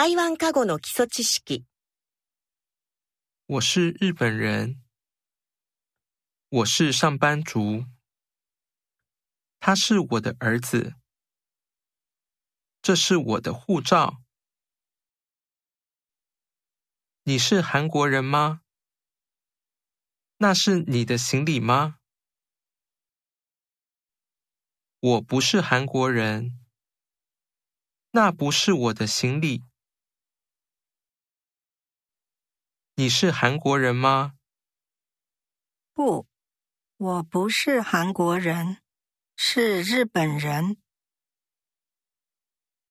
台湾カゴの基礎知識。我是日本人。我是上班族。他是我的儿子。这是我的护照。你是韩国人吗？那是你的行李吗？我不是韩国人。那不是我的行李。你是韩国人吗？不，我不是韩国人，是日本人。